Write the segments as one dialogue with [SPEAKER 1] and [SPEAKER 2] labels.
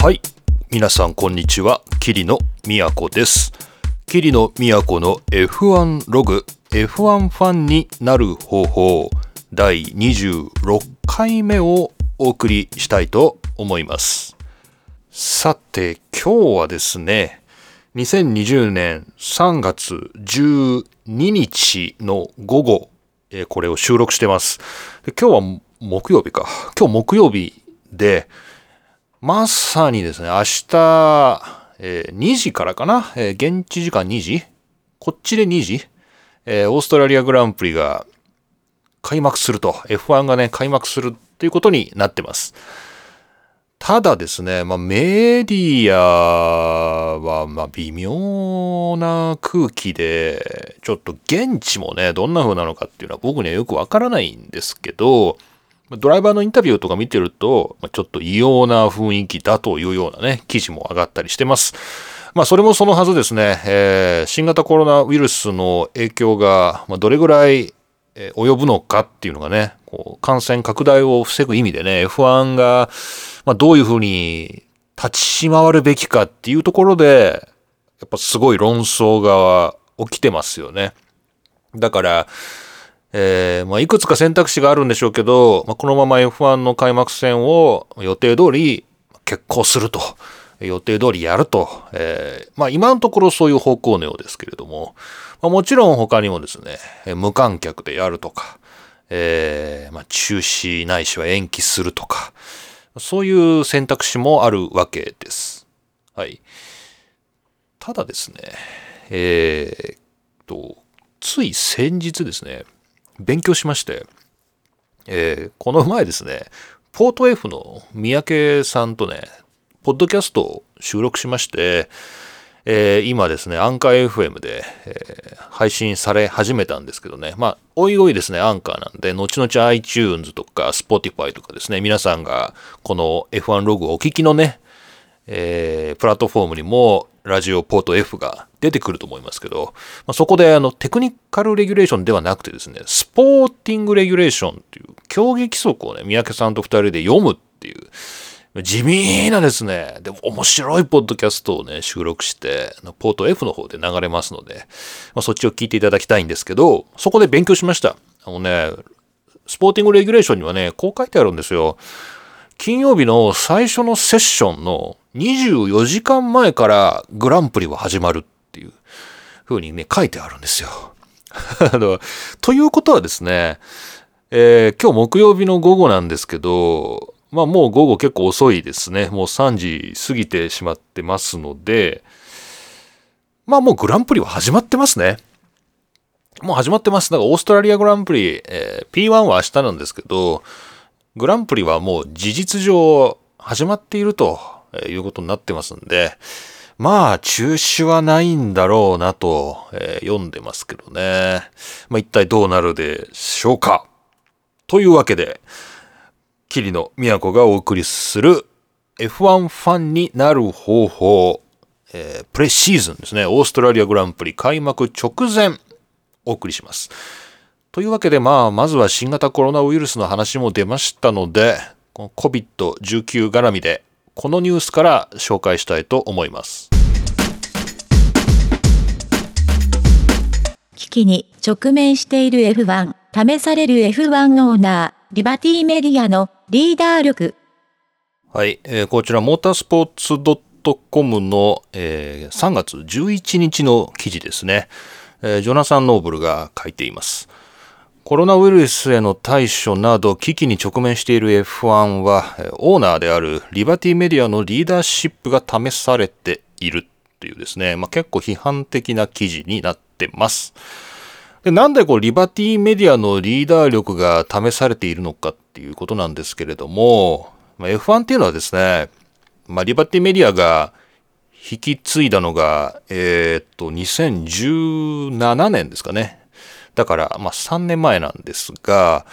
[SPEAKER 1] はい。皆さんこんにちは。桐野都です。桐野都の F1 ログ F1 ファンになる方法第26回目をお送りしたいと思います。さて今日はですね2020年3月12日の午後、えーこれを収録してます。今日は木曜日か。今日木曜日でまさにですね、明日、えー2時からかな、えー現地時間2時？こっちで2時？えーオーストラリアグランプリが開幕すると、F1 がね、開幕するっていうことになってます。ただですね、まあ、メディアは、まあ、微妙な空気で、ちょっと現地もね、どんな風なのかっていうのは僕にはよくわからないんですけど、ドライバーのインタビューとか見てると、ちょっと異様な雰囲気だというようなね、記事も上がったりしてます。まあ、それもそのはずですね、えー新型コロナウイルスの影響が、どれぐらい及ぶのかっていうのがね、こう感染拡大を防ぐ意味でね、F1 が、まあ、どういうふうに立ち回るべきかっていうところで、やっぱすごい論争が起きてますよね。だから、えーまあ、いくつか選択肢があるんでしょうけど、まあ、このまま F1 の開幕戦を予定通り決行すると、予定通りやると、えーまあ、今のところそういう方向のようですけれども、まあ、もちろん他にもですね、無観客でやるとか、えーまあ、中止ないしは延期するとか、そういう選択肢もあるわけです。はい。ただですね、えーと、つい先日ですね、勉強しまして、えーこの前ですね、ポート F の三宅さんとね、ポッドキャストを収録しまして、えー今ですね、アンカー FM で、えー配信され始めたんですけどね、まあ、おいおいですね、アンカーなんで、後々 iTunes とか Spotify とかですね、皆さんがこの F1 ログをお聞きのね、えープラットフォームにもラジオポート F が出てくると思いますけど、まあ、そこであのテクニカルレギュレーションではなくてですね、スポーティングレギュレーションっていう競技規則をね、三宅さんと二人で読むっていう、地味なですね、でも面白いポッドキャストをね、収録して、ポート F の方で流れますので、まあ、そっちを聞いていただきたいんですけど、そこで勉強しました。あのね、スポーティングレギュレーションにはね、こう書いてあるんですよ。金曜日の最初のセッションの24時間前からグランプリは始まるっていう風にね、書いてあるんですよ。ということはですね、えー今日木曜日の午後なんですけど、まあもう午後結構遅いですね。もう3時過ぎてしまってますので、まあもうグランプリは始まってますね。もう始まってます。だからオーストラリアグランプリ、えー P1 は明日なんですけど、グランプリはもう事実上始まっているということになってますんで、まあ中止はないんだろうなと、えー読んでますけどね。まあ一体どうなるでしょうか。というわけで、桐野都がお送りする F1 ファンになる方法、えープレシーズンですね。オーストラリアグランプリ開幕直前、お送りします。というわけで、まあ、まずは新型コロナウイルスの話も出ましたので、この COVID-19 絡みで、このニュースから紹介したいと思います。
[SPEAKER 2] 危機に直面している F1、試される F1 オーナー、リバティメディアのリーダー力。
[SPEAKER 1] はい、えーこちら、モータースポーツ .com の、えー3月11日の記事ですね、えージョナサン・ノーブルが書いています。コロナウイルスへの対処など危機に直面している F1 は、オーナーであるリバティメディアのリーダーシップが試されているっていうですね、まあ、結構批判的な記事になってます。でなんでこうリバティメディアのリーダー力が試されているのかっていうことなんですけれども、まあ F1 っていうのはですね、まあ、リバティメディアが引き継いだのが、えーっと、2017年ですかね。だから、まあ、3年前なんですが、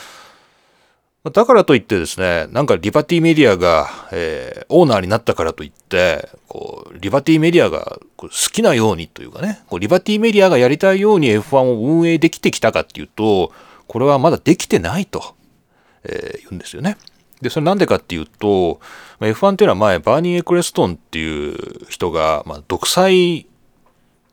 [SPEAKER 1] だからといってですね、なんかリバティメディアが、えーオーナーになったからといって、こう、リバティメディアが好きなようにというかね、こうリバティメディアがやりたいように F1 を運営できてきたかっていうと、これはまだできてないと、えー言うんですよね。で、それなんでかっていうと、F1 っていうのは前、バーニー・エクレストンっていう人が、まあ、独裁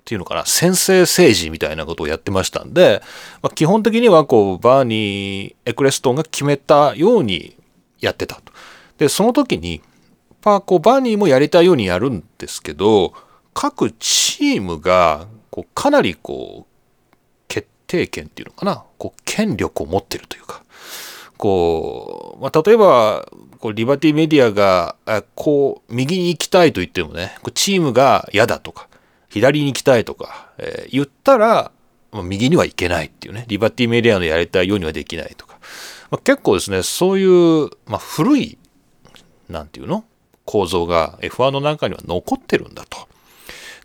[SPEAKER 1] ていうのかな、先制政治みたいなことをやってましたんで、まあ、基本的にはこう、バーニー・エクレストンが決めたようにやってたと。で、その時に、まあ、こう、バーニーもやりたいようにやるんですけど、各チームが、こう、かなりこう、決定権っていうのかな、こう、権力を持ってるというか、こう、まあ、例えば、こうリバティメディアが、こう、右に行きたいと言ってもね、チームが嫌だとか、左に行きたいとか、えー、言ったら、まあ、右には行けないっていうね、リバティメディアのやりたいようにはできないとか、まあ、結構ですね、そういう、まあ、古い、なんていうの構造が F1 の中には残ってるんだと。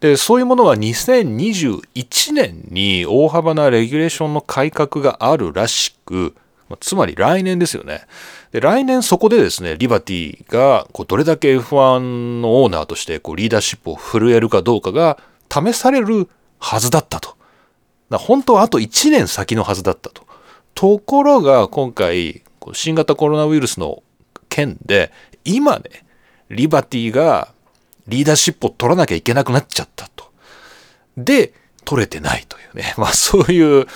[SPEAKER 1] で、そういうものは2021年に大幅なレギュレーションの改革があるらしく、つまり来年ですよね。で来年そこでですね、リバティがこうどれだけ F1 のオーナーとしてこうリーダーシップを震えるかどうかが試されるはずだったと。本当はあと1年先のはずだったと。ところが今回、新型コロナウイルスの件で、今ね、リバティがリーダーシップを取らなきゃいけなくなっちゃったと。で、取れてないというね。まあそういう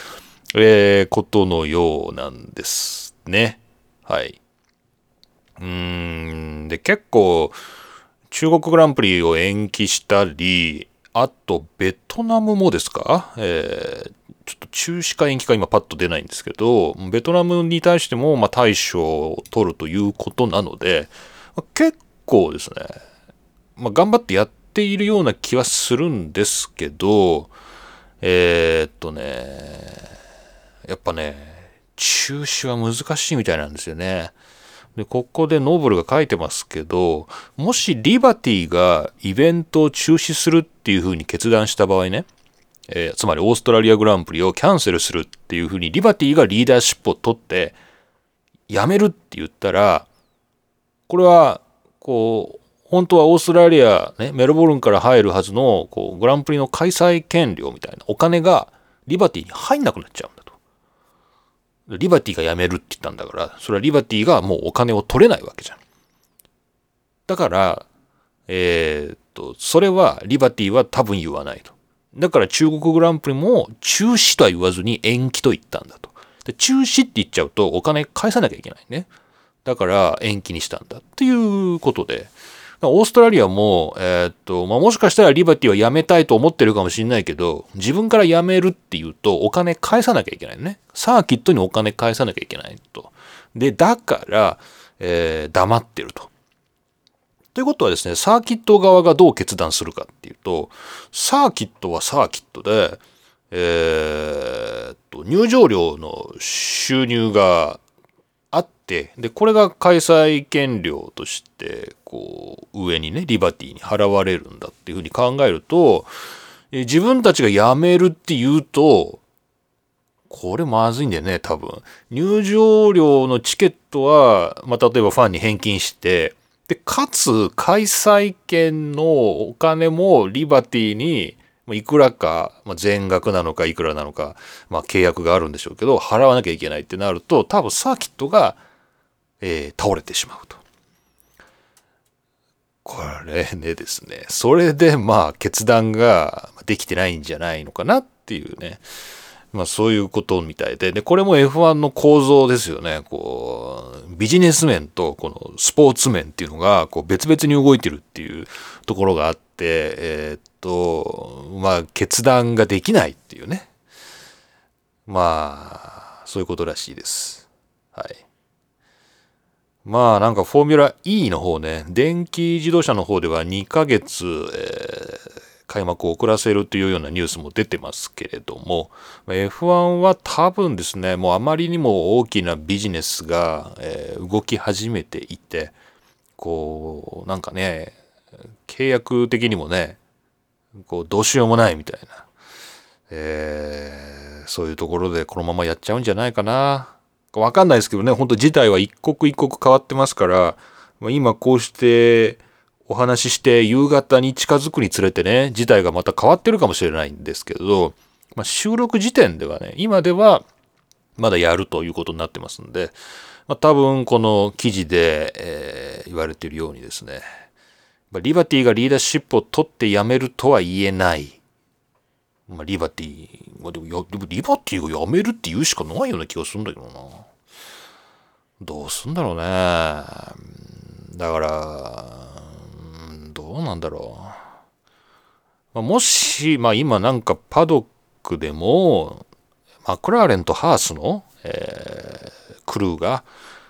[SPEAKER 1] えー、ことのようなんですね。はい。うーん、で、結構、中国グランプリを延期したり、あと、ベトナムもですか？えー、ちょっと中止か延期か今パッと出ないんですけど、ベトナムに対しても、まあ、対処を取るということなので、まあ、結構ですね、まあ、頑張ってやっているような気はするんですけど、えー、っとね、やっぱね、中止は難しいみたいなんですよね。で、ここでノーブルが書いてますけど、もしリバティがイベントを中止するっていうふうに決断した場合ね、えー、つまりオーストラリアグランプリをキャンセルするっていうふうにリバティがリーダーシップを取ってやめるって言ったら、これは、こう、本当はオーストラリア、ね、メルボルンから入るはずのこうグランプリの開催権料みたいなお金がリバティに入んなくなっちゃうんだ。リバティが辞めるって言ったんだから、それはリバティがもうお金を取れないわけじゃん。だから、えー、っと、それはリバティは多分言わないと。だから中国グランプリも中止とは言わずに延期と言ったんだと。で中止って言っちゃうとお金返さなきゃいけないね。だから延期にしたんだっていうことで、オーストラリアも、えー、っと、まあ、もしかしたらリバティは辞めたいと思ってるかもしれないけど、自分から辞めるっていうとお金返さなきゃいけないね。サーキットにお金返さなきゃいけないと。で、だから、えー、黙ってると。ということはですね、サーキット側がどう決断するかっていうと、サーキットはサーキットで、えー、っと、入場料の収入がて、で、これが開催権料として、こう、上にね、リバティに払われるんだっていうふうに考えると、自分たちが辞めるって言うと、これまずいんだよね、多分。入場料のチケットは、まあ、例えばファンに返金して、で、かつ、開催権のお金もリバティに、いくらか、まあ、全額なのかいくらなのか、まあ、契約があるんでしょうけど、払わなきゃいけないってなると、多分サーキットが、えー、倒れてしまうと。これねですね、それでまあ決断ができてないんじゃないのかなっていうね、まあそういうことみたいで、で、これも F1 の構造ですよね。こう、ビジネス面とこのスポーツ面っていうのがこう別々に動いてるっていうところがあって、えー、っと、まあ決断ができないっていうね。まあ、そういうことらしいです。はい。まあなんかフォーミュラ E の方ね、電気自動車の方では2ヶ月、えー、開幕を遅らせるというようなニュースも出てますけれども、F1 は多分ですね、もうあまりにも大きなビジネスが、えー、動き始めていて、こう、なんかね、契約的にもね、こう、どうしようもないみたいな、えー、そういうところでこのままやっちゃうんじゃないかな。わかんないですけどね、ほんと事態は一刻一刻変わってますから、今こうしてお話しして夕方に近づくにつれてね、事態がまた変わってるかもしれないんですけど、まあ、収録時点ではね、今では、まだやるということになってますんで、まあ、多分この記事で、えー、言われているようにですね、リバティがリーダーシップを取って辞めるとは言えない。まあ、リバティ、まあ、でもや、でもリバティが辞めるって言うしかないような気がするんだけどな。どうすんだろうね。だから、どうなんだろう。まあ、もし、まあ今なんかパドックでも、マクラーレンとハースの、えー、クルーが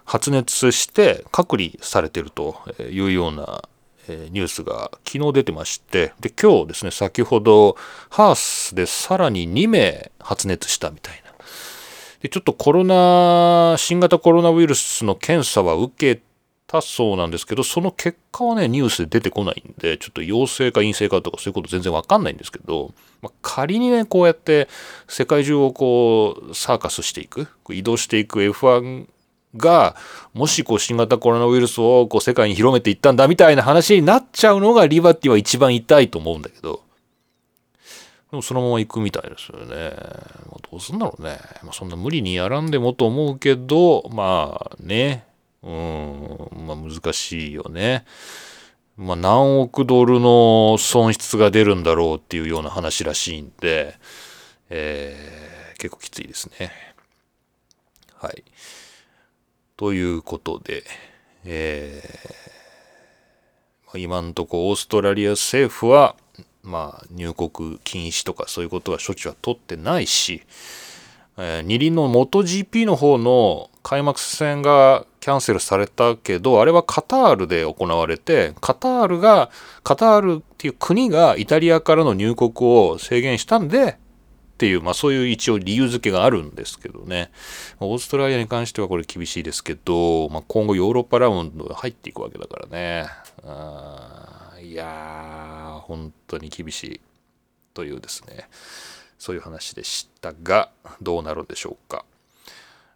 [SPEAKER 1] 発熱して隔離されてるというようなニュースが昨日出てまして、で、今日ですね、先ほど、ハースでさらに2名発熱したみたいな。で、ちょっとコロナ、新型コロナウイルスの検査は受けたそうなんですけど、その結果はね、ニュースで出てこないんで、ちょっと陽性か陰性かとかそういうこと全然わかんないんですけど、まあ、仮にね、こうやって世界中をこう、サーカスしていく、移動していく F1 が、もしこう新型コロナウイルスをこう世界に広めていったんだみたいな話になっちゃうのがリバティは一番痛いと思うんだけど、でもそのまま行くみたいですよね。まあ、どうすんだろうね。まあ、そんな無理にやらんでもと思うけど、まあね、うん、まあ難しいよね。まあ何億ドルの損失が出るんだろうっていうような話らしいんで、えー、結構きついですね。はい。ということで、えー、今んとこオーストラリア政府は、まあ入国禁止とかそういうことは処置は取ってないし、えー、二輪の MotoGP の方の開幕戦がキャンセルされたけど、あれはカタールで行われて、カタールが、カタールっていう国がイタリアからの入国を制限したんで、っていう、まあそういう一応理由付けがあるんですけどね。オーストラリアに関してはこれ厳しいですけど、まあ今後ヨーロッパラウンドが入っていくわけだからね。あいやー、本当に厳しいというですね。そういう話でしたが、どうなるんでしょうか。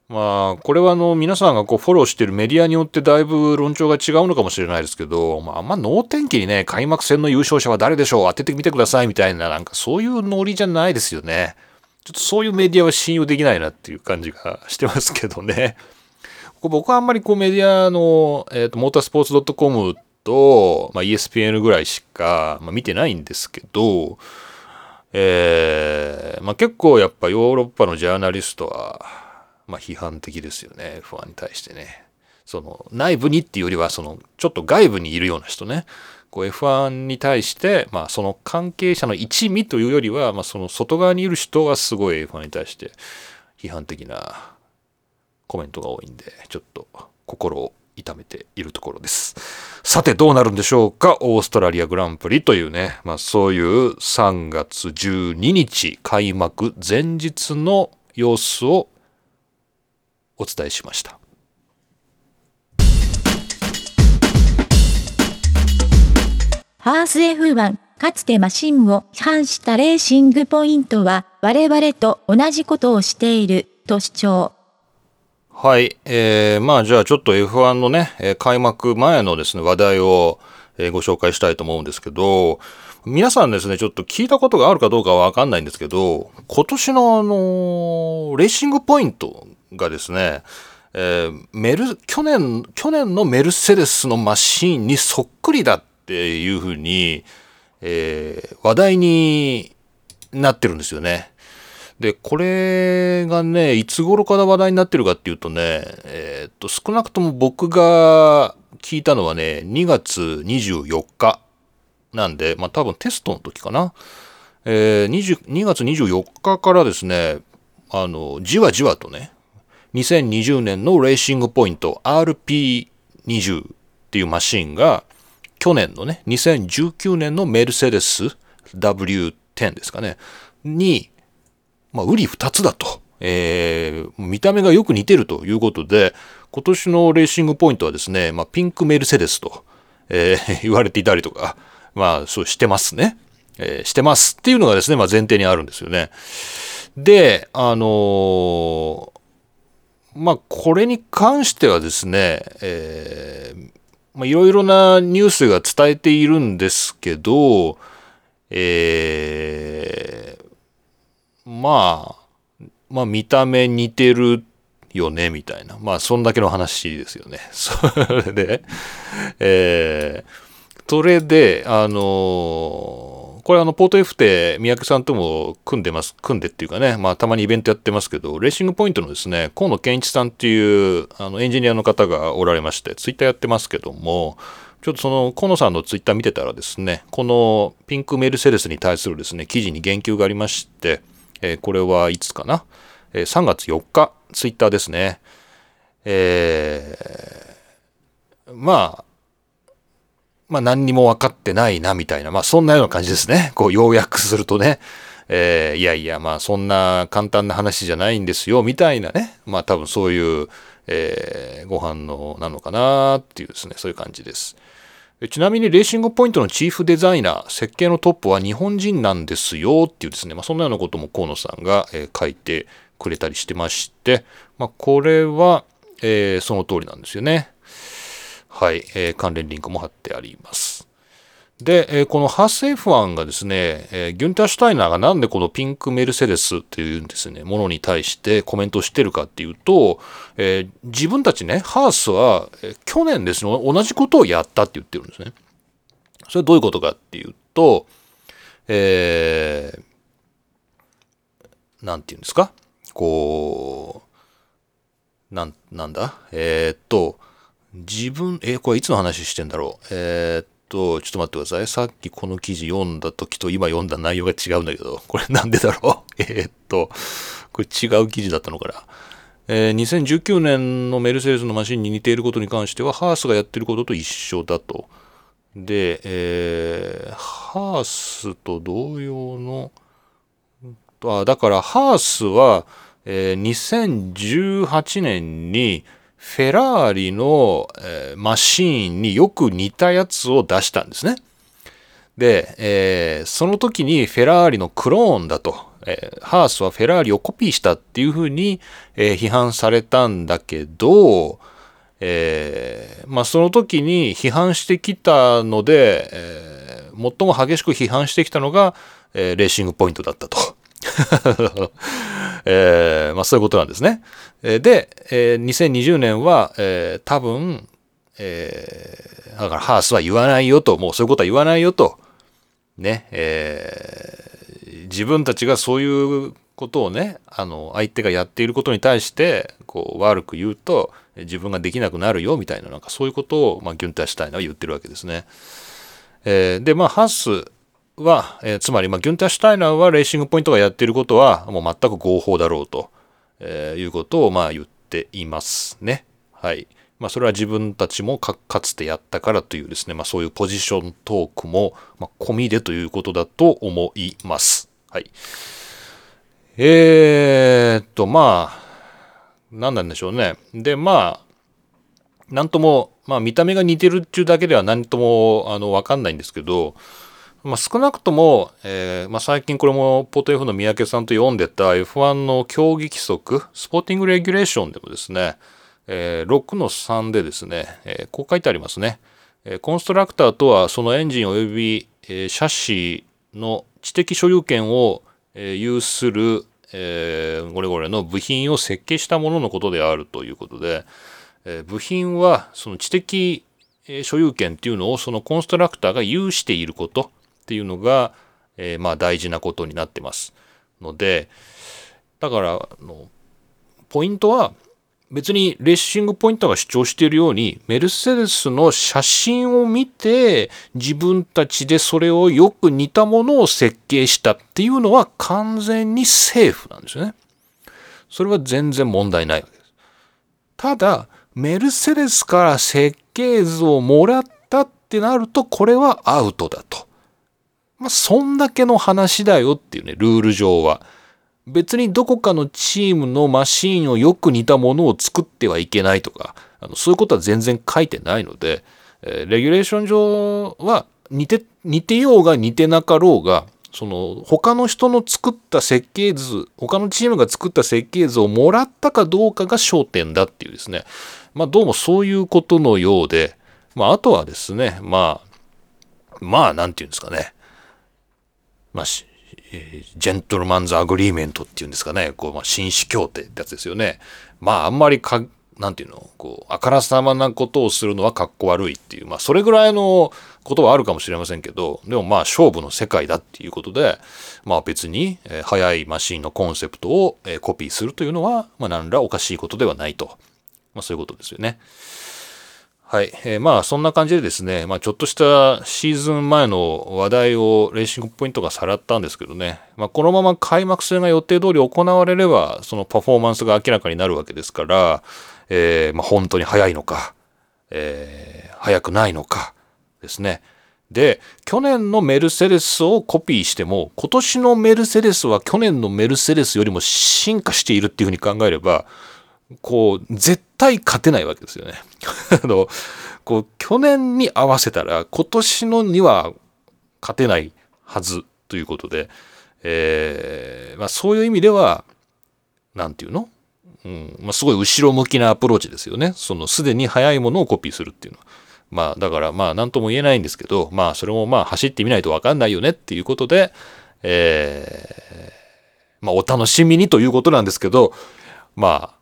[SPEAKER 1] まあ、これはあの、皆さんがこうフォローしているメディアによってだいぶ論調が違うのかもしれないですけど、まあ、あんま能天気にね、開幕戦の優勝者は誰でしょう当ててみてくださいみたいな、なんかそういうノリじゃないですよね。ちょっとそういうメディアは信用できないなっていう感じがしてますけどね。僕はあんまりこうメディアの、えっ、ー、と、モータースポーツ .com と、まあ、ESPN ぐらいしか、まあ、見てないんですけど、えー、まあ、結構やっぱヨーロッパのジャーナリストは、まあ、批判的ですよね F1 に対してね。その内部にっていうよりはそのちょっと外部にいるような人ねこう F1 に対して、まあ、その関係者の一味というよりは、まあ、その外側にいる人はすごい F1 に対して批判的なコメントが多いんでちょっと心を痛めているところです。さてどうなるんでしょうか？オーストラリアグランプリというね、まあそういう3月12日開幕前日の様子をお伝えしました。
[SPEAKER 2] ハース F1 かつてマシンを批判したレーシングポイントは我々と同じことをしていると主張。
[SPEAKER 1] はい。えー、まあじゃあちょっと F1 のね、開幕前のですね、話題をご紹介したいと思うんですけど、皆さんですね、ちょっと聞いたことがあるかどうかはわかんないんですけど、今年のあの、レーシングポイントがですね、えー、メル、去年、去年のメルセデスのマシーンにそっくりだっていうふうに、えー、話題になってるんですよね。で、これがね、いつ頃から話題になってるかっていうとね、えー、と、少なくとも僕が聞いたのはね、2月24日なんで、まあ多分テストの時かな。えー、2月24日からですね、あの、じわじわとね、2020年のレーシングポイント RP20 っていうマシンが去年のね、2019年のメルセデス W10 ですかね、に、まあ、売り2つだと。えー、見た目がよく似てるということで、今年のレーシングポイントはですね、まあ、ピンクメルセデスと、えー、言われていたりとか、まあ、そうしてますね。えー、してますっていうのがですね、まあ、前提にあるんですよね。で、あのー、まあ、これに関してはですね、えー、まあ、いろいろなニュースが伝えているんですけど、えー、まあ、まあ見た目似てるよね、みたいな。まあそんだけの話ですよね。それで、えー、それで、あのーこれあの、ポート F って三宅さんとも組んでます、組んでっていうかね、まあたまにイベントやってますけど、レーシングポイントのですね、河野健一さんっていうあのエンジニアの方がおられまして、ツイッターやってますけども、ちょっとその河野さんのツイッター見てたらですね、このピンクメルセデスに対するですね、記事に言及がありまして、えー、これはいつかな、えー、3月4日、ツイッターですね。えー、まあ、まあ何にも分かってないなみたいな、まあそんなような感じですね。こう要約するとね、えー、いやいやまあそんな簡単な話じゃないんですよみたいなね、まあ多分そういう、えー、ご飯のなのかなっていうですね、そういう感じです。ちなみにレーシングポイントのチーフデザイナー、設計のトップは日本人なんですよっていうですね、まあそんなようなことも河野さんが、えー、書いてくれたりしてまして、まあこれは、えー、その通りなんですよね。はい、えー、関連リンクも貼ってあります。で、えー、このハース F1 がですね、えー、ギュンター・シュタイナーがなんでこのピンクメルセデスっていうですね、ものに対してコメントしてるかっていうと、えー、自分たちね、ハースは、えー、去年ですね、同じことをやったって言ってるんですね。それどういうことかっていうと、えー、なんて言うんですかこう、なん、なんだ？えー、っと、自分、えー、これいつの話してんだろう？えー、っと、ちょっと待ってください。さっきこの記事読んだ時と今読んだ内容が違うんだけど、これなんでだろう？えー、っと、これ違う記事だったのかな？えー、2019年のメルセデスのマシンに似ていることに関しては、ハースがやってることと一緒だと。で、えー、ハースと同様の、あだからハースは、えー、2018年に、フェラーリの、えー、マシーンによく似たやつを出したんですね。で、えー、その時にフェラーリのクローンだと、えー、ハースはフェラーリをコピーしたっていうふうに、え批判されたんだけど、えまあ、その時に批判してきたので、え最も激しく批判してきたのが、えレーシングポイントだったと。えー、まあそういうことなんですね。で、えー、2020年は、えー、多分、えー、だからハースは言わないよと、もうそういうことは言わないよと、ね、えー、自分たちがそういうことをね、あの、相手がやっていることに対して、こう、悪く言うと、自分ができなくなるよ、みたいな、なんかそういうことを、まあ、ギュンターシュタイナは言ってるわけですね。えー、で、まあ、ハースは、えー、つまり、まあ、ギュンター・シュタイナーはレーシングポイントがやっていることは、もう全く合法だろうと、えー、いうことを、まあ、言っていますね。はい。まあ、それは自分たちもかつてやったからというですね、まあ、そういうポジショントークも、まあ、込みでということだと思います。はい。えー、っと、まあ、何なんでしょうね。で、まあ、なんとも、まあ、見た目が似てるっていうだけでは何とも、あの、わかんないんですけど、まあ、少なくとも、えーまあ、最近これもポート F の三宅さんと読んでた F1 の競技規則、スポーティングレギュレーションでもですね、えー、6の3でですね、えー、こう書いてありますね。え、コンストラクターとはそのエンジン及び、えー、シャシーの知的所有権を、え、有する、えー、これこれの部品を設計したもののことであるということで、え、部品はその知的所有権っていうのをそのコンストラクターが有していること、っていうのが、えー、まあ大事なことになってますのでだからあのポイントは別にレーシングポイントが主張しているようにメルセデスの写真を見て自分たちでそれをよく似たものを設計したっていうのは完全にセーフなんですよね。それは全然問題ないわけです。ただメルセデスから設計図をもらったってなるとこれはアウトだと。まあ、そんだけの話だよっていうね、ルール上は。別にどこかのチームのマシンをよく似たものを作ってはいけないとか、あのそういうことは全然書いてないので、えー、レギュレーション上は似て、似てようが似てなかろうが、その他の人の作った設計図、他のチームが作った設計図をもらったかどうかが焦点だっていうですね。まあどうもそういうことのようで、まああとはですね、まあ、まあなんていうんですかね。まあ、えー gentleman's agreement っていうんですかね、こう、まあ、紳士協定ってやつですよね。まあ、あんまりか、なんていうの、こう、あからさまなことをするのはかっこ悪いっていう、まあ、それぐらいのことはあるかもしれませんけど、でもまあ、勝負の世界だっていうことで、まあ別に、えー速いマシンのコンセプトを、えーコピーするというのは、まあ、何らおかしいことではないと。まあ、そういうことですよね。はい。えーまあ、そんな感じでですね、まあ、ちょっとしたシーズン前の話題をレーシングポイントがさらったんですけどね、まあ、このまま開幕戦が予定通り行われれば、そのパフォーマンスが明らかになるわけですから、えーまあ、本当に速いのか、えー速くないのかですね。で、去年のメルセデスをコピーしても、今年のメルセデスは去年のメルセデスよりも進化しているっていうふうに考えれば、こう、絶対勝てないわけですよね。あの、こう、去年に合わせたら、今年のには勝てないはずということで、えーまあそういう意味では、なんていうの？うん、まあすごい後ろ向きなアプローチですよね。その、すでに速いものをコピーするっていうのは。まあ、だから、まあ、なんとも言えないんですけど、まあ、それもまあ、走ってみないとわかんないよねっていうことで、えーまあ、お楽しみにということなんですけど、まあ、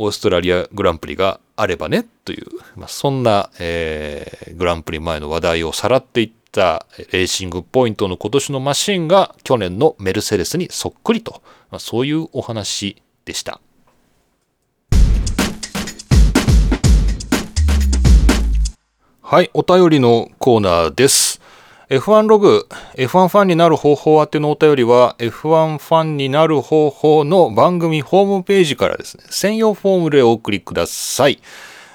[SPEAKER 1] オーストラリアグランプリがあればねという、まあ、そんな、えーグランプリ前の話題をさらっていったレーシングポイントの今年のマシンが去年のメルセデスにそっくりと、まあ、そういうお話でした。はい、お便りのコーナーです。F1 ログ、F1 ファンになる方法宛てのお便りは、F1 ファンになる方法の番組ホームページからですね、専用フォームでお送りください。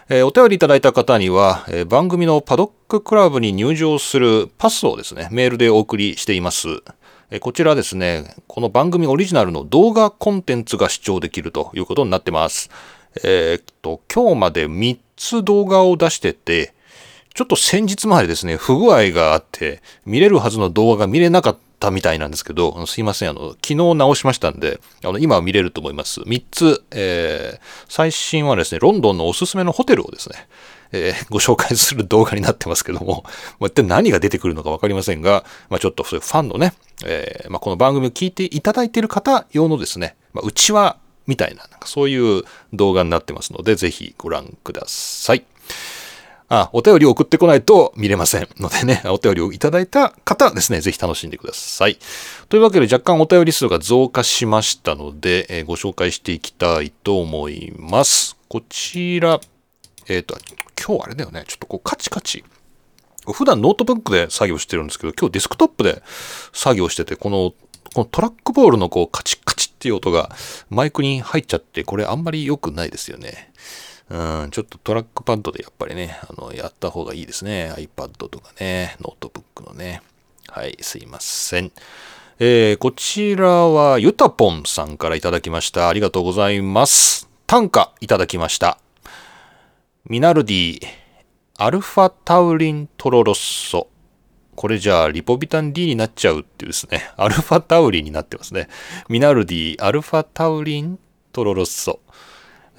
[SPEAKER 1] えーお便りいただいた方には、えー番組のパドッククラブに入場するパスをですね、メールでお送りしています。えーこちらですね、この番組オリジナルの動画コンテンツが視聴できるということになってます。えーっと、今日まで3つ動画を出してて、ちょっと先日までですね、不具合があって、見れるはずの動画が見れなかったみたいなんですけど、すいません、あの、昨日直しましたんで、あの、今は見れると思います。3つ、えー、最新はですね、ロンドンのおすすめのホテルをですね、えーご紹介する動画になってますけども、まあ、一体何が出てくるのかわかりませんが、まあ、ちょっとそういうファンのね、えーまあ、この番組を聞いていただいている方用のですね、まあ、うちわみたいな、なんかそういう動画になってますので、ぜひご覧ください。あ、お便りを送ってこないと見れませんのでね、お便りをいただいた方ですね、ぜひ楽しんでください。というわけで若干お便り数が増加しましたので、えーご紹介していきたいと思います。こちら、えっ、と、今日あれだよね、ちょっとこうカチカチ。普段ノートブックで作業してるんですけど、今日デスクトップで作業してて、この、このトラックボールのこうカチカチっていう音がマイクに入っちゃって、これあんまり良くないですよね。うん、ちょっとトラックパッドでやっぱりね、あの、やった方がいいですね。iPad とかね、ノートブックのね。はい、すいません。えーこちらはゆたぽんさんからいただきました。ありがとうございます。短歌いただきました。ミナルディ、アルファタウリントロロッソ。これじゃあ、リポビタン D になっちゃうっていうですね。アルファタウリンになってますね。ミナルディ、アルファタウリントロロッソ。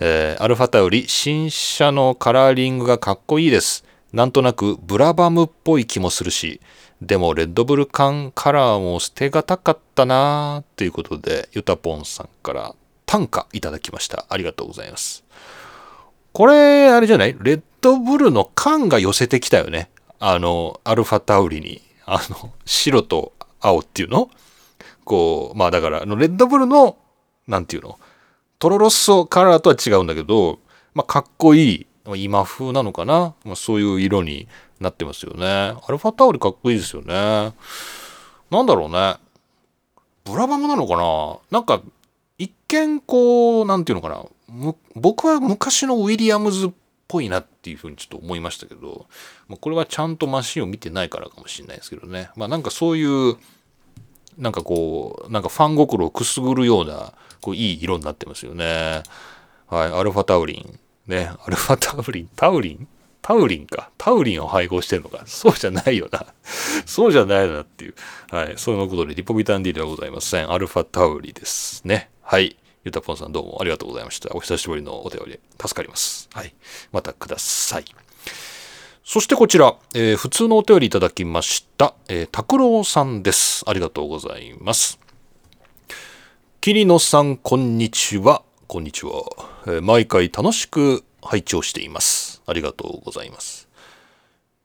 [SPEAKER 1] えーアルファタウリ、新車のカラーリングがかっこいいです。なんとなくブラバムっぽい気もするし、でもレッドブル缶カラーも捨てがたかったなーということで、ユタポンさんから短歌いただきました。ありがとうございます。これ、あれじゃない？レッドブルの缶が寄せてきたよね。あの、アルファタウリに。あの、白と青っていうの？こう、まあだから、レッドブルの、なんていうの？トロロッソカラーとは違うんだけど、まあかっこいい、今風なのかな、まあ、そういう色になってますよね。アルファタウリかっこいいですよね。なんだろうね。ブラバムなのかななんか、一見こう、なんていうのかな。僕は昔のウィリアムズっぽいなっていうふうにちょっと思いましたけど、まあ、これはちゃんとマシンを見てないからかもしれないですけどね。まあなんかそういう、なんかこう、なんかファン心をくすぐるような、こういい色になってますよね。はい、アルファタウリン。ね、アルファタウリン、タウリン？タウリンか。タウリンを配合してるのか。そうじゃないよな。そうじゃないなっていう。はい。そのことで、リポビタン D ではございません。アルファタウリですね。はい。ゆたぽんさんどうもありがとうございました。お久しぶりのお便り、助かります。はい。またください。そしてこちら、えー普通のお便りいただきました、えー、拓郎さんです。ありがとうございます。桐野さん、こんにちは。こんにちは。えー毎回楽しく拝聴しています。ありがとうございます。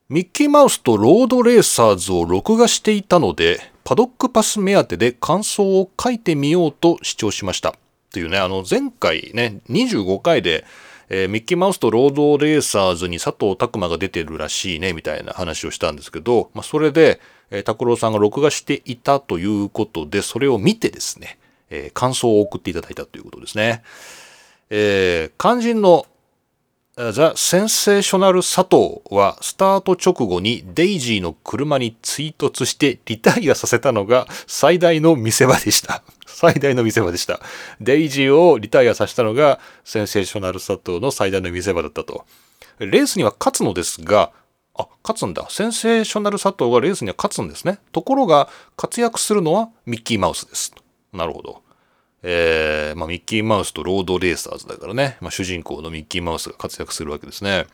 [SPEAKER 1] ミッキーマウスとロードレーサーズを録画していたので、パドックパス目当てで感想を書いてみようと視聴しました。っていうね、あの前回ね、25回で、えーミッキーマウスとロードレーサーズに佐藤拓磨が出てるらしいね、みたいな話をしたんですけど、まあ、それで、えー拓郎さんが録画していたということで、それを見てですね、えー感想を送っていただいたということですね。えー肝心のザ・センセーショナル佐藤はスタート直後にデイジーの車に追突してリタイアさせたのが 最大の見せ場でした。最大の見せ場でした。デイジーをリタイアさせたのがセンセーショナル佐藤の最大の見せ場だったと。レースには勝つのですが、あ、勝つんだ。センセーショナル佐藤がレースには勝つんですね。ところが活躍するのはミッキーマウスです。なるほど。えーまあ、ミッキーマウスとロードレーサーズだからね、まあ、主人公のミッキーマウスが活躍するわけですね。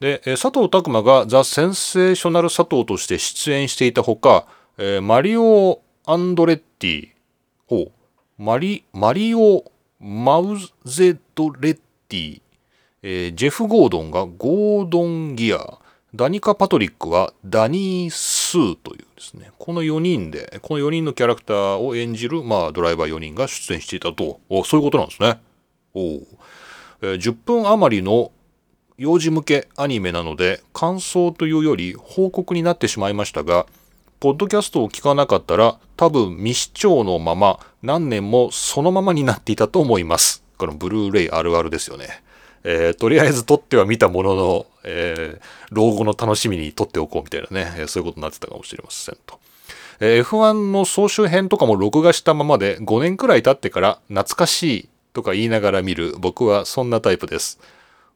[SPEAKER 1] で、佐藤拓磨がザ・センセーショナル佐藤として出演していたほか、えーマリオ・アンドレッティ、ほう、マリ、マリオ・マウゼドレッティ、えジェフ・ゴードンがゴードン・ギア、ダニカ・パトリックはダニー・スーというですね、この4人で、この4人のキャラクターを演じる、まあ、ドライバー4人が出演していたと。そういうことなんですね。おえー10分余りの幼児向けアニメなので、感想というより報告になってしまいましたが、ポッドキャストを聞かなかったら、多分未視聴のまま、何年もそのままになっていたと思います。このブルーレイあるあるですよね。えーとりあえず撮っては見たものの、えー老後の楽しみに撮っておこうみたいなね、えそういうことになってたかもしれませんと。え F1 の総集編とかも録画したままで5年くらい経ってから懐かしいとか言いながら見る僕はそんなタイプです。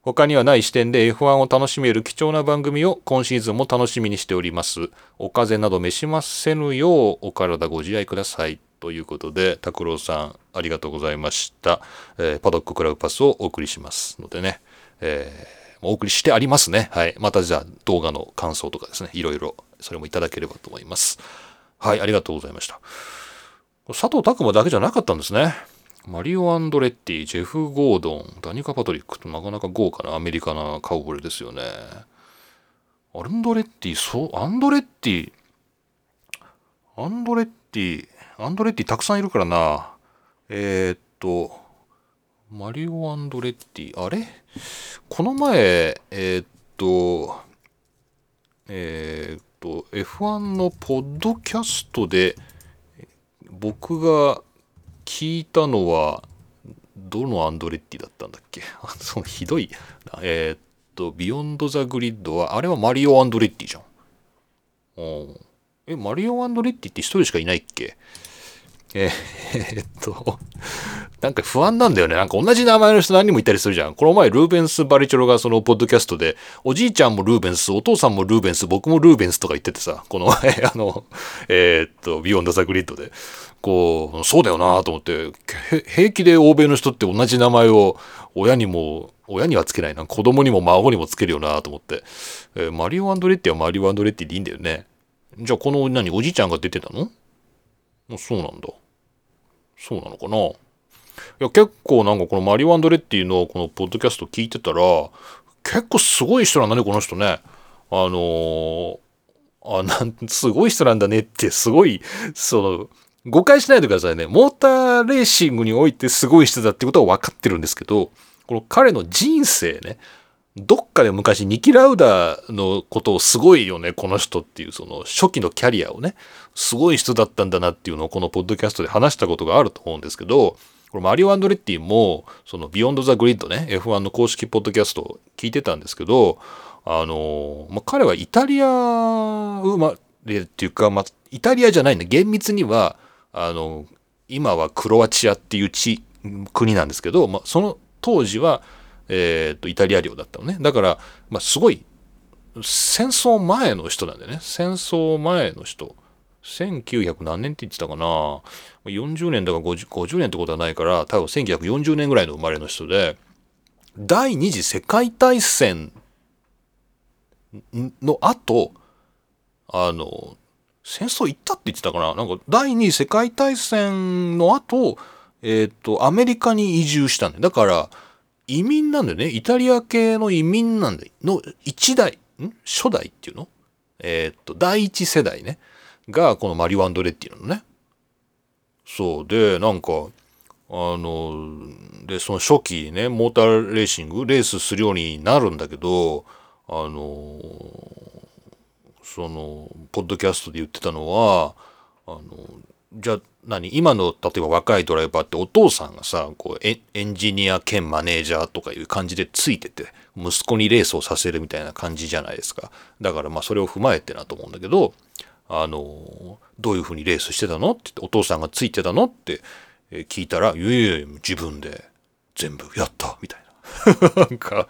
[SPEAKER 1] 他にはない視点で F1 を楽しめる貴重な番組を今シーズンも楽しみにしております。お風邪など召しませぬようお体ご自愛ください。ということで、拓郎さんありがとうございました。えーパドッククラブパスをお送りしますのでね、えーお送りしてありますね。はい。またじゃあ動画の感想とかですね、いろいろそれもいただければと思います。はい、ありがとうございました。佐藤拓磨だけじゃなかったんですね。マリオ・アンドレッティ、ジェフ・ゴードン、ダニカ・パトリックとなかなか豪華なアメリカな顔ぶれですよね。アンドレッティ、そう、アンドレッティ、アンドレッティ、アンドレッティたくさんいるからな。えー、っと、マリオ・アンドレッティ、あれ？この前、えー、っと、えー、っと、F1 のポッドキャストで僕が聞いたのは、どのアンドレッティだったんだっけ？そのひどい。えーっと、 Beyond the Grid は、あれはマリオ・アンドレッティじゃん。うんえ、マリオ・アンドレッティって一人しかいないっけ？ええーっと、なんか不安なんだよね。なんか同じ名前の人何人もいたりするじゃん。この前、ルーベンス・バリチェロがそのポッドキャストで、おじいちゃんもルーベンス、お父さんもルーベンス、僕もルーベンスとか言っててさ、この前、あの、えーっと、 Beyond the Grid で、こう、そうだよなと思って、平気で欧米の人って同じ名前を親にも、親にはつけないな、子供にも孫にもつけるよなと思って、えーマリオ・アンドレッティはマリオ・アンドレッティでいいんだよね。じゃあこの何、おじいちゃんが出てたの？そうなんだ。そうなのかな？いや、結構なんかこのマリオ・アンドレッティのこのポッドキャスト聞いてたら、結構すごい人なんだね、この人ね。あのーあ、なん、すごい人なんだねって、すごい、その、誤解しないでくださいね。モーターレーシングにおいてすごい人だってことは分かってるんですけど、この彼の人生ね、どっかで昔ニキ・ラウダーのことをすごいよね、この人っていう、その初期のキャリアをね、すごい人だったんだなっていうのをこのポッドキャストで話したことがあると思うんですけど、これマリオ・アンドレッティも、その Beyond the Grid ね、F1 の公式ポッドキャストを聞いてたんですけど、あの、まあ、彼はイタリア生まれっていうか、まあ、イタリアじゃないんだ。厳密には、あの、今はクロアチアっていう地、国なんですけど、まあ、その当時は、えーと、イタリア領だったのね。だから、まあ、すごい、戦争前の人なんだよね。戦争前の人。1900何年って言ってたかな。40年だか 50, 50年ってことはないから、多分1940年ぐらいの生まれの人で、第二次世界大戦の後、あの、戦争行ったって言ってたかな？なんか第二次世界大戦の後、えっ、と、アメリカに移住したんだよ。だから、移民なんだよね。イタリア系の移民なんで、の一代、ん？初代っていうの？えっ、と、第一世代ね。が、このマリオ・アンドレッティなのね。そう。で、なんか、あの、で、その初期ね、モーターレーシング、レースするようになるんだけど、あの、その、ポッドキャストで言ってたのは、あの、じゃあ何今の例えば若いドライバーってお父さんがさこうエンジニア兼マネージャーとかいう感じでついてて息子にレースをさせるみたいな感じじゃないですか。だからまあそれを踏まえてなと思うんだけどあのどういうふうにレースしてたのってお父さんがついてたのって聞いたら「いやいや自分で全部やった」みたいな。なんか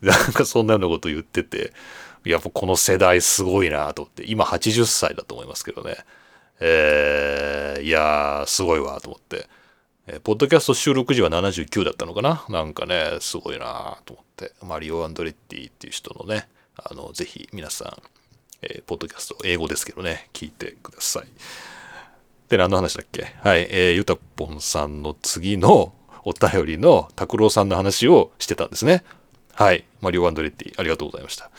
[SPEAKER 1] なんかそんなようなこと言ってて。やこの世代すごいなと思って今80歳だと思いますけどねえー、いやー、すごいわ、と思って。えー、ポッドキャスト収録時は79だったのかな？なんかね、すごいなと思って。マリオ・アンドレッティっていう人のね、あの、ぜひ皆さん、えー、ポッドキャスト、英語ですけどね、聞いてください。で、何の話だっけ？はい、えー、ゆたぽんさんの次のお便りの拓郎さんの話をしてたんですね。はい、マリオ・アンドレッティ、ありがとうございました。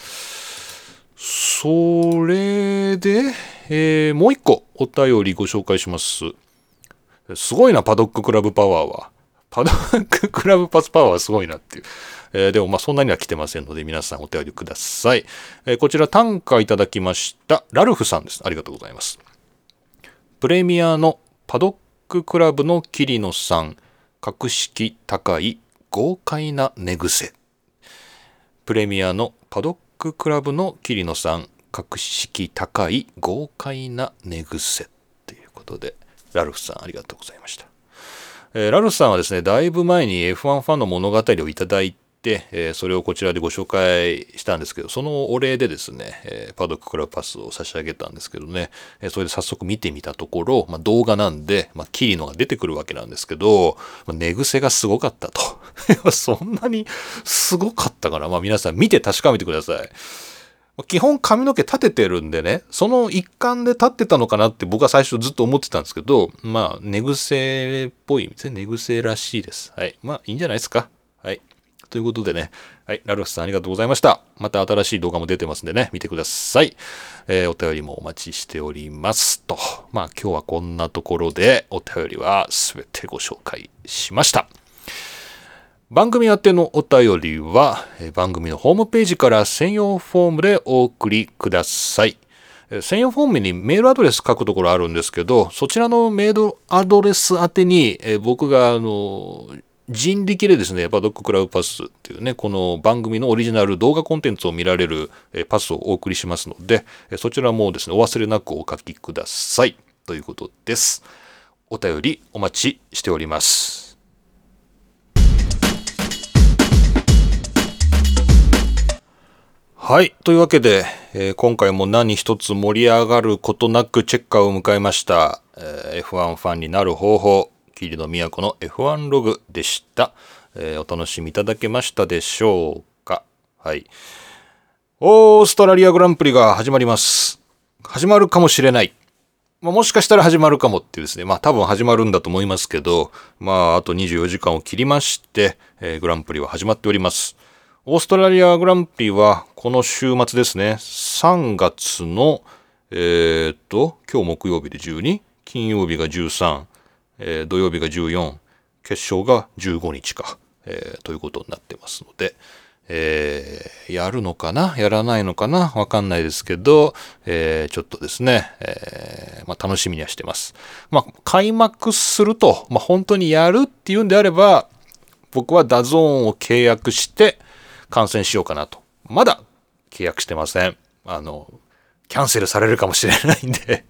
[SPEAKER 1] それで、えー、もう一個お便りご紹介します。すごいな、パドッククラブパワーは。パドッククラブパスパワーはすごいなっていう。えー、でもまあそんなには来てませんので皆さんお便りください。えー、こちら短歌いただきました。ラルフさんです。ありがとうございます。プレミアのパドッククラブの桐野さん。格式高い豪快な寝癖。プレミアのパドッククラブの桐野さん格式高い豪快な寝癖ということでラルフさんありがとうございました、えー、ラルフさんはですねだいぶ前に F1 ファンの物語をいただいて、え、それをこちらでご紹介したんですけどそのお礼でですね、え、パドッククラブパスを差し上げたんですけどね、えそれで早速見てみたところ、まあ、動画なんで、まあ、キリノが出てくるわけなんですけど、まあ、寝癖がすごかったと そんなにすごかったから、まあ皆さん見て確かめてください。基本髪の毛立ててるんでね、その一環で立ってたのかなって僕は最初ずっと思ってたんですけど、まあ寝癖っぽい、寝癖らしいです。はい。まあいいんじゃないですか。ということでね、はい、ラルフさんありがとうございました。また新しい動画も出てますんでね、見てください。えー、お便りもお待ちしておりますと。まあ今日はこんなところでお便りは全てご紹介しました。番組宛てのお便りは番組のホームページから専用フォームでお送りください。専用フォームにメールアドレス書くところあるんですけど、そちらのメールアドレス宛てに僕があの人力でですね、パドッククラウパスっていうね、この番組のオリジナル動画コンテンツを見られるパスをお送りしますので、そちらもですね、お忘れなくお書きください。ということです。お便りお待ちしております。はい。というわけで、えー、今回も何一つ盛り上がることなくチェッカーを迎えました。えー、F1 ファンになる方法、桐野都の F1 ログでした、えー、お楽しみいただけましたでしょうか？はい。オーストラリアグランプリが始まります。始まるかもしれない。まあ、もしかしたら始まるかもっていうですね。まあ多分始まるんだと思いますけど、まああと24時間を切りまして、えー、グランプリは始まっております。オーストラリアグランプリはこの週末ですね、3月の、えー、っと、今日木曜日で12、金曜日が13、えー、土曜日が14、決勝が15日か、えー、ということになってますので、えー、やるのかなやらないのかなわかんないですけど、えー、ちょっとですね、えー、まあ、楽しみにはしてます。まあ、開幕すると、まあ、本当にやるっていうんであれば、僕はダゾーンを契約して、観戦しようかなと。まだ契約してません。あの、キャンセルされるかもしれないんで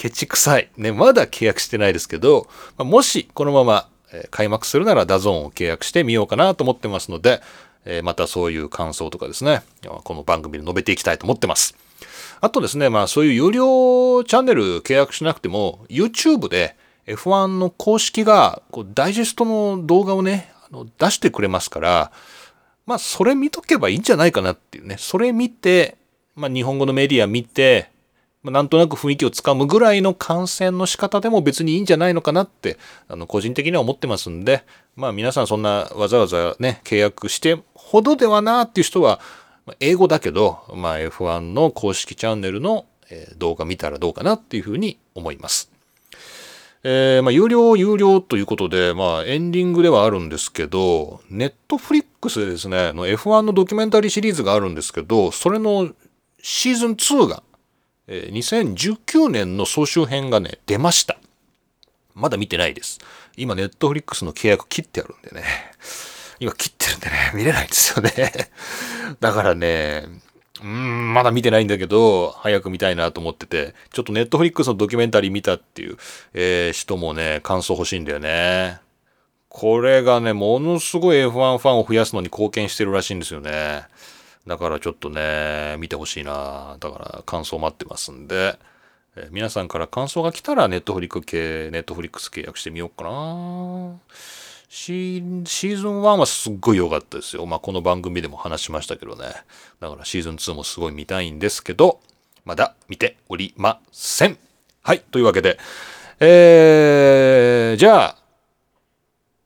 [SPEAKER 1] ケチくさい。ね、まだ契約してないですけど、もしこのまま開幕するならダゾーンを契約してみようかなと思ってますので、えまたそういう感想とかですね、この番組で述べていきたいと思ってます。あとですね、まあそういう有料チャンネル契約しなくても、YouTube で F1 の公式がこうダイジェストの動画をね、あの出してくれますから、まあそれ見とけばいいんじゃないかなっていうね。それ見て、まあ日本語のメディア見て、ま、なんとなく雰囲気をつかむぐらいの観戦の仕方でも別にいいんじゃないのかなって、あの、個人的には思ってますんで、まあ皆さんそんなわざわざね、契約してほどではなっていう人は、英語だけど、まあ F1 の公式チャンネルの動画見たらどうかなっていうふうに思います。えー、まあ、有料、有料ということで、まあ、エンディングではあるんですけど、ネットフリックスでですね、の F1 のドキュメンタリーシリーズがあるんですけど、それのシーズン2がえ2019年の総集編がね、出ました。まだ見てないです。今、ネットフリックスの契約切ってあるんでね。今切ってるんでね、見れないんですよね。だからね、うーん、まだ見てないんだけど、早く見たいなと思ってて、ちょっとネットフリックスのドキュメンタリー見たっていう、えー、人もね、感想欲しいんだよね。これがね、ものすごい F1 ファンを増やすのに貢献してるらしいんですよね。だからちょっとね、見てほしいな。だから感想待ってますんで、え皆さんから感想が来たらネットフリック系、ネットフリックス契約してみようかな。シーズン1はすっごい良かったですよ。まあこの番組でも話しましたけどね。だからシーズン2もすごい見たいんですけど、まだ見ておりません。はい。というわけで、えー、じゃあ、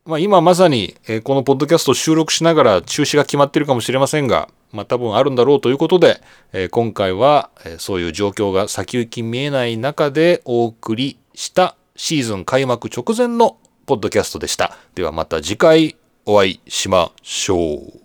[SPEAKER 1] まあ、今まさに、えこのポッドキャスト収録しながら中止が決まってるかもしれませんが、まあ、多分あるんだろうということで、え今回は、えそういう状況が先行き見えない中でお送りしたシーズン開幕直前のポッドキャストでした。ではまた次回お会いしましょう。